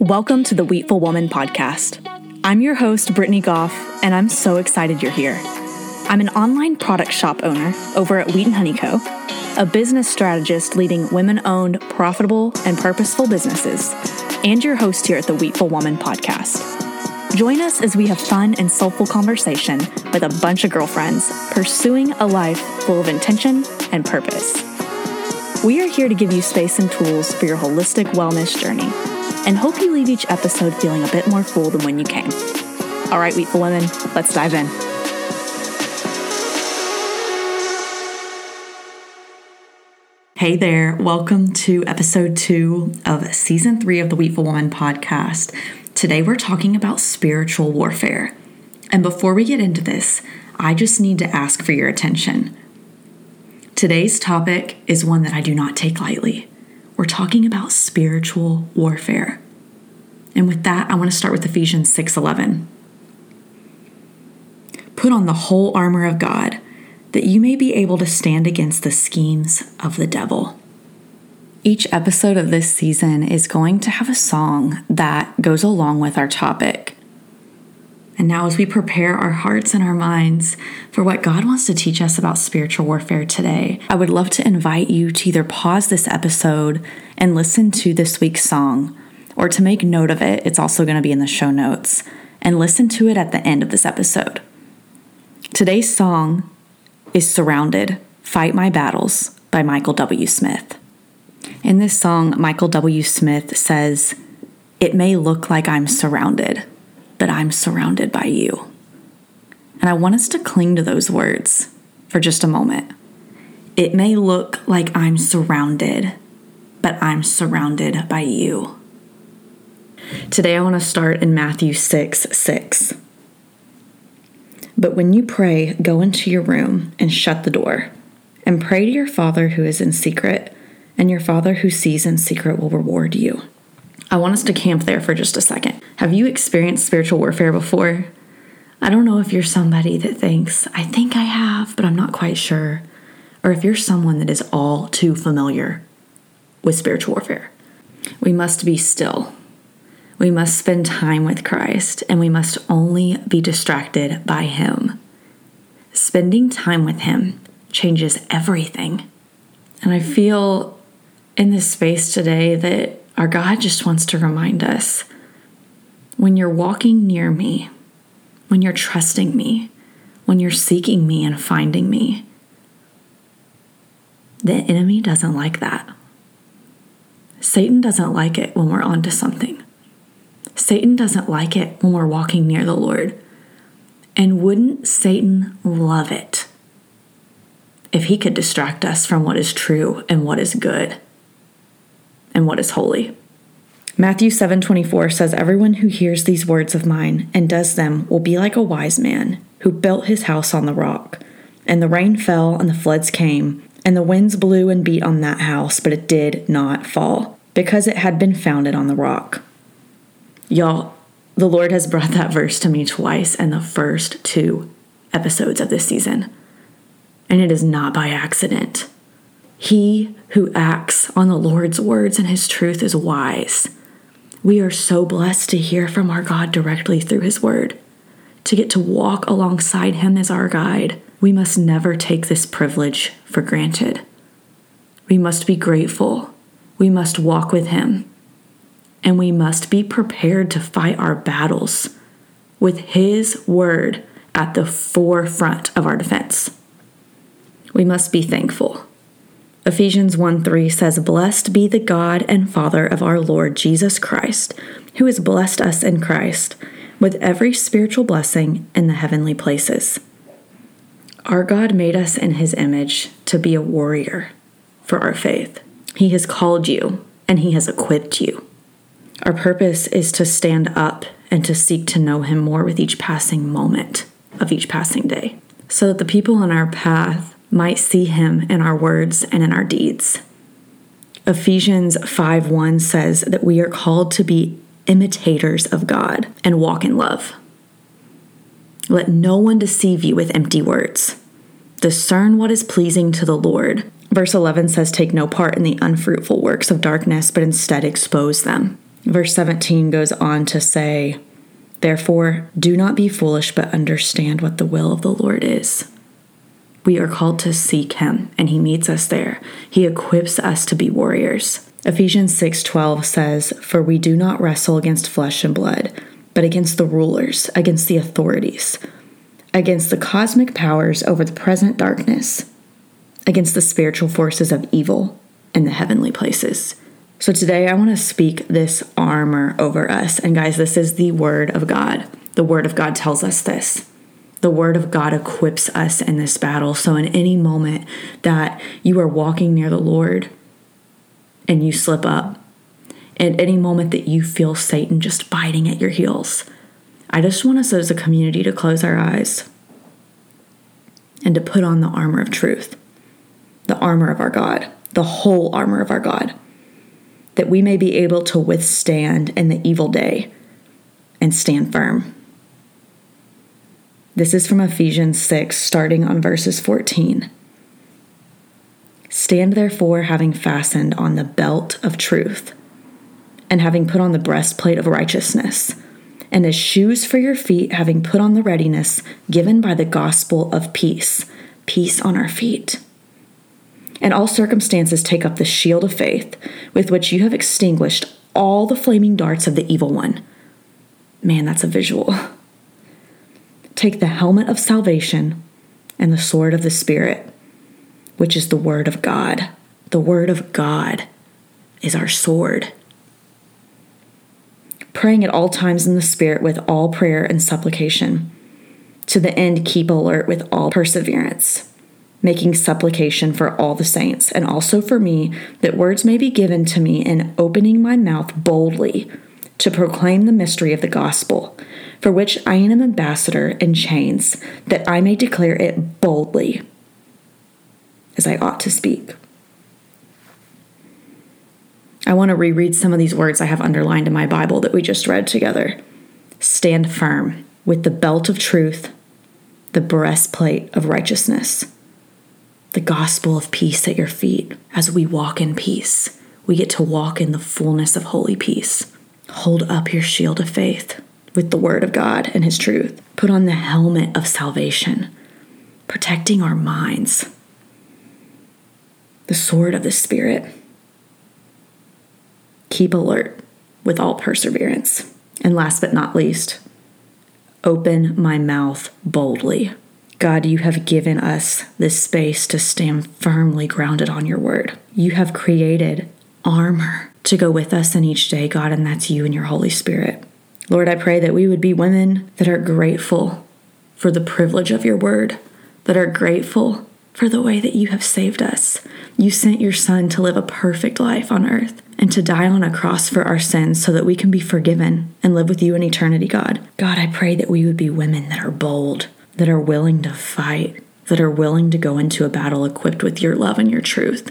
Welcome to the Wheatful Woman podcast. I'm your host, Brittany Goff, and I'm so excited you're here. I'm an online product shop owner over at Wheat and Honey Co., a business strategist leading women owned, profitable, and purposeful businesses, and your host here at the Wheatful Woman podcast. Join us as we have fun and soulful conversation with a bunch of girlfriends pursuing a life full of intention and purpose. We are here to give you space and tools for your holistic wellness journey and hope you leave each episode feeling a bit more full than when you came. All right, Wheatful Women, let's dive in. Hey there, welcome to episode two of season three of the Wheatful Woman podcast. Today we're talking about spiritual warfare. And before we get into this, I just need to ask for your attention. Today's topic is one that I do not take lightly. We're talking about spiritual warfare. And with that, I want to start with Ephesians 6:11. Put on the whole armor of God that you may be able to stand against the schemes of the devil. Each episode of this season is going to have a song that goes along with our topic. And now, as we prepare our hearts and our minds for what God wants to teach us about spiritual warfare today, I would love to invite you to either pause this episode and listen to this week's song, or to make note of it, it's also going to be in the show notes, and listen to it at the end of this episode. Today's song is Surrounded Fight My Battles by Michael W. Smith. In this song, Michael W. Smith says, It may look like I'm surrounded, but I'm surrounded by you. And I want us to cling to those words for just a moment. It may look like I'm surrounded, but I'm surrounded by you. Today, I want to start in Matthew 6 6. But when you pray, go into your room and shut the door, and pray to your Father who is in secret, and your Father who sees in secret will reward you. I want us to camp there for just a second. Have you experienced spiritual warfare before? I don't know if you're somebody that thinks, I think I have, but I'm not quite sure. Or if you're someone that is all too familiar with spiritual warfare. We must be still we must spend time with Christ and we must only be distracted by Him. Spending time with Him changes everything. And I feel in this space today that our God just wants to remind us when you're walking near me, when you're trusting me, when you're seeking me and finding me, the enemy doesn't like that. Satan doesn't like it when we're onto something. Satan doesn't like it when we're walking near the Lord. And wouldn't Satan love it if he could distract us from what is true and what is good and what is holy? Matthew 7:24 says everyone who hears these words of mine and does them will be like a wise man who built his house on the rock. And the rain fell and the floods came, and the winds blew and beat on that house, but it did not fall, because it had been founded on the rock. Y'all, the Lord has brought that verse to me twice in the first two episodes of this season. And it is not by accident. He who acts on the Lord's words and his truth is wise. We are so blessed to hear from our God directly through his word, to get to walk alongside him as our guide. We must never take this privilege for granted. We must be grateful. We must walk with him and we must be prepared to fight our battles with His word at the forefront of our defense. We must be thankful. Ephesians 1 3 says, Blessed be the God and Father of our Lord Jesus Christ, who has blessed us in Christ with every spiritual blessing in the heavenly places. Our God made us in His image to be a warrior for our faith. He has called you and He has equipped you. Our purpose is to stand up and to seek to know Him more with each passing moment of each passing day, so that the people on our path might see Him in our words and in our deeds. Ephesians 5 1 says that we are called to be imitators of God and walk in love. Let no one deceive you with empty words. Discern what is pleasing to the Lord. Verse 11 says, Take no part in the unfruitful works of darkness, but instead expose them. Verse 17 goes on to say, Therefore, do not be foolish, but understand what the will of the Lord is. We are called to seek him, and he meets us there. He equips us to be warriors. Ephesians 6:12 says, "For we do not wrestle against flesh and blood, but against the rulers, against the authorities, against the cosmic powers over the present darkness, against the spiritual forces of evil in the heavenly places." So today I want to speak this armor over us. And guys, this is the word of God. The word of God tells us this. The word of God equips us in this battle. So, in any moment that you are walking near the Lord and you slip up, at any moment that you feel Satan just biting at your heels, I just want us as a community to close our eyes and to put on the armor of truth, the armor of our God, the whole armor of our God that we may be able to withstand in the evil day and stand firm. This is from Ephesians 6, starting on verses 14. Stand therefore, having fastened on the belt of truth, and having put on the breastplate of righteousness, and as shoes for your feet, having put on the readiness given by the gospel of peace, peace on our feet in all circumstances, take up the shield of faith, with which you have extinguished all the flaming darts of the evil one. Man, that's a visual. Take the helmet of salvation and the sword of the Spirit, which is the Word of God. The Word of God is our sword. Praying at all times in the Spirit with all prayer and supplication. To the end, keep alert with all perseverance making supplication for all the saints, and also for me, that words may be given to me in opening my mouth boldly to proclaim the mystery of the gospel, for which I am an ambassador in chains, that I may declare it boldly as I ought to speak. I want to reread some of these words I have underlined in my Bible that we just read together. Stand firm with the belt of truth, the breastplate of righteousness the gospel of peace at your feet as we walk in peace. We get to walk in the fullness of holy peace. Hold up your shield of faith with the word of God and his truth. Put on the helmet of salvation, protecting our minds. The sword of the Spirit. Keep alert with all perseverance. And last but not least, open my mouth boldly. God, you have given us this space to stand firmly grounded on your word. You have created armor to go with us in each day, God, and that's you and your Holy Spirit. Lord, I pray that we would be women that are grateful for the privilege of your word, that are grateful for the way that you have saved us. You sent your Son to live a perfect life on earth and to die on a cross for our sins so that we can be forgiven and live with you in eternity, God. God, I pray that we would be women that are bold, that are willing to fight, that are willing to go into a battle equipped with your love and your truth.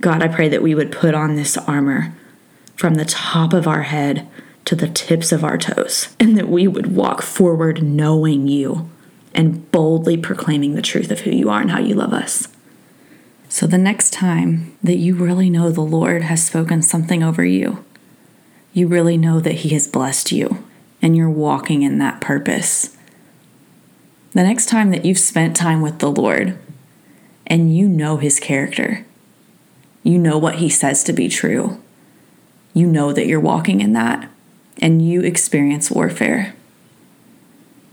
God, I pray that we would put on this armor from the top of our head to the tips of our toes, and that we would walk forward knowing you and boldly proclaiming the truth of who you are and how you love us. So, the next time that you really know the Lord has spoken something over you, you really know that He has blessed you and you're walking in that purpose the next time that you've spent time with the Lord and you know his character, you know what he says to be true, you know that you're walking in that, and you experience warfare.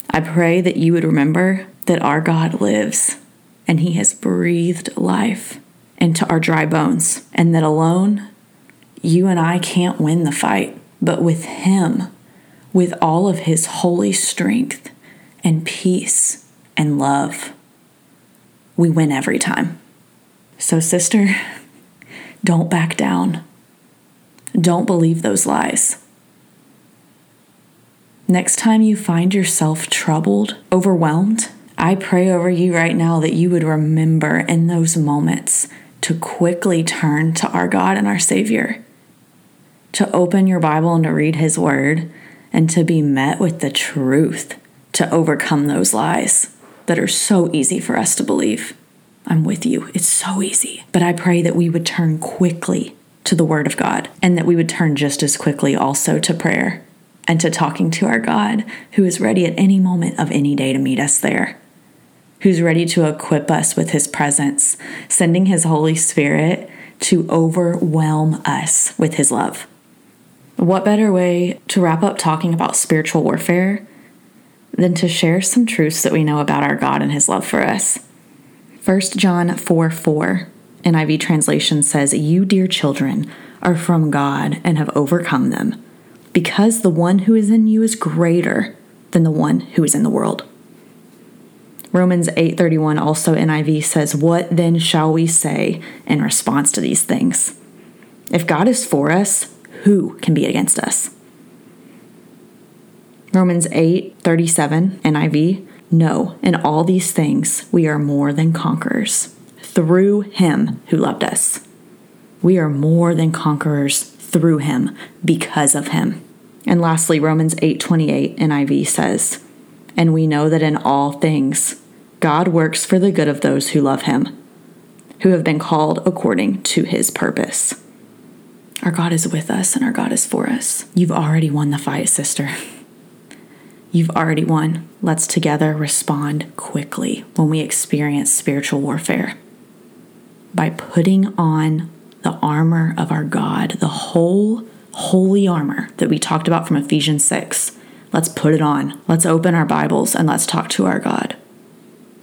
I pray that you would remember that our God lives and he has breathed life into our dry bones, and that alone you and I can't win the fight, but with him, with all of his holy strength and peace and love, we win every time. So, sister, don't back down. Don't believe those lies. Next time you find yourself troubled, overwhelmed, I pray over you right now that you would remember in those moments to quickly turn to our God and our Savior, to open your Bible and to read His Word, and to be met with the truth to overcome those lies that are so easy for us to believe. I'm with you. It's so easy. But I pray that we would turn quickly to the Word of God and that we would turn just as quickly also to prayer and to talking to our God who is ready at any moment of any day to meet us there, who's ready to equip us with His presence, sending His Holy Spirit to overwhelm us with His love. What better way to wrap up talking about spiritual warfare than to share some truths that we know about our God and His love for us? 1 John 4 4 NIV translation says, You, dear children, are from God and have overcome them, because the one who is in you is greater than the one who is in the world. Romans 8:31 also NIV says, "What then shall we say in response to these things? If God is for us, who can be against us?" Romans 8:37 NIV, "No, in all these things we are more than conquerors through him who loved us. We are more than conquerors through him because of him." And lastly, Romans 8:28 NIV says, "And we know that in all things God works for the good of those who love him, who have been called according to his purpose. Our God is with us and our God is for us. You've already won the fight, sister. You've already won. Let's together respond quickly when we experience spiritual warfare by putting on the armor of our God, the whole holy armor that we talked about from Ephesians 6. Let's put it on. Let's open our Bibles and let's talk to our God.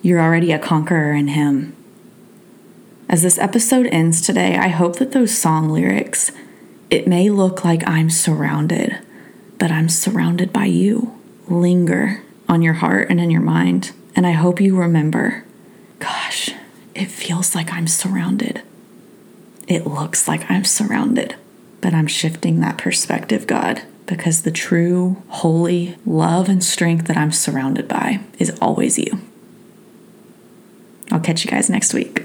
You're already a conqueror in Him. As this episode ends today, I hope that those song lyrics, it may look like I'm surrounded, but I'm surrounded by you, linger on your heart and in your mind. And I hope you remember gosh, it feels like I'm surrounded. It looks like I'm surrounded, but I'm shifting that perspective, God, because the true, holy love and strength that I'm surrounded by is always you. I'll catch you guys next week.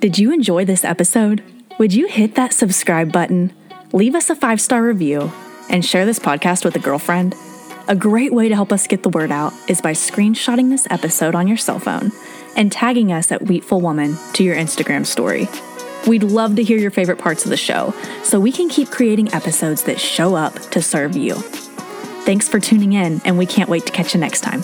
Did you enjoy this episode? Would you hit that subscribe button, leave us a five star review, and share this podcast with a girlfriend? A great way to help us get the word out is by screenshotting this episode on your cell phone and tagging us at Wheatful Woman to your Instagram story. We'd love to hear your favorite parts of the show so we can keep creating episodes that show up to serve you. Thanks for tuning in, and we can't wait to catch you next time.